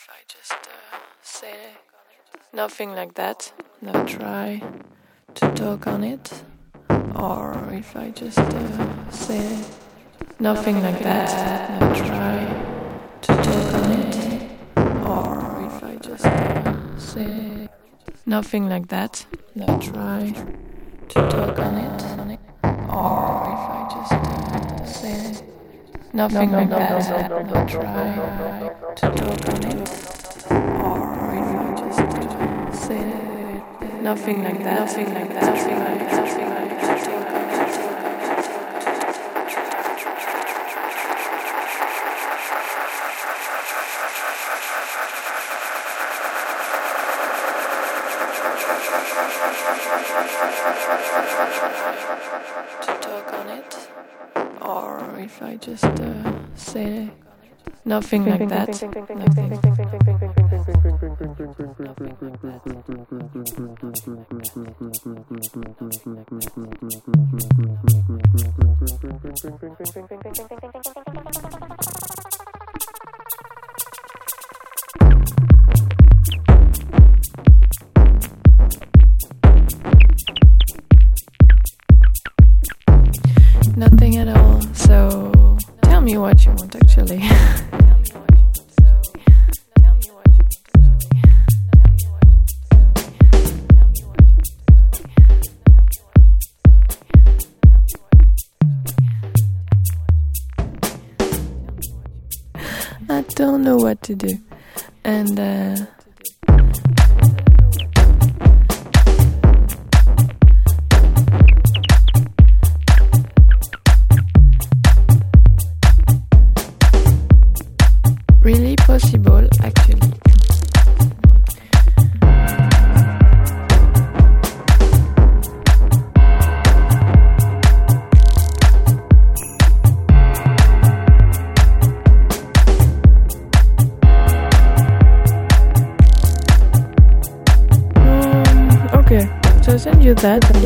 if I just uh, say nothing like that, not try to talk on it, or if I just uh, say nothing like that, not try to talk on it, or if I just uh, say nothing like that, not try to talk on it, or if I just uh, say nothing like that, to talk on it, or if I just say nothing like that, nothing like that, nothing like that, nothing like that, talk on it. to talk on it, or if I just uh, say nothing like that, nothing. Don't know what to do. And uh that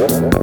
Bueno.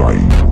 dying.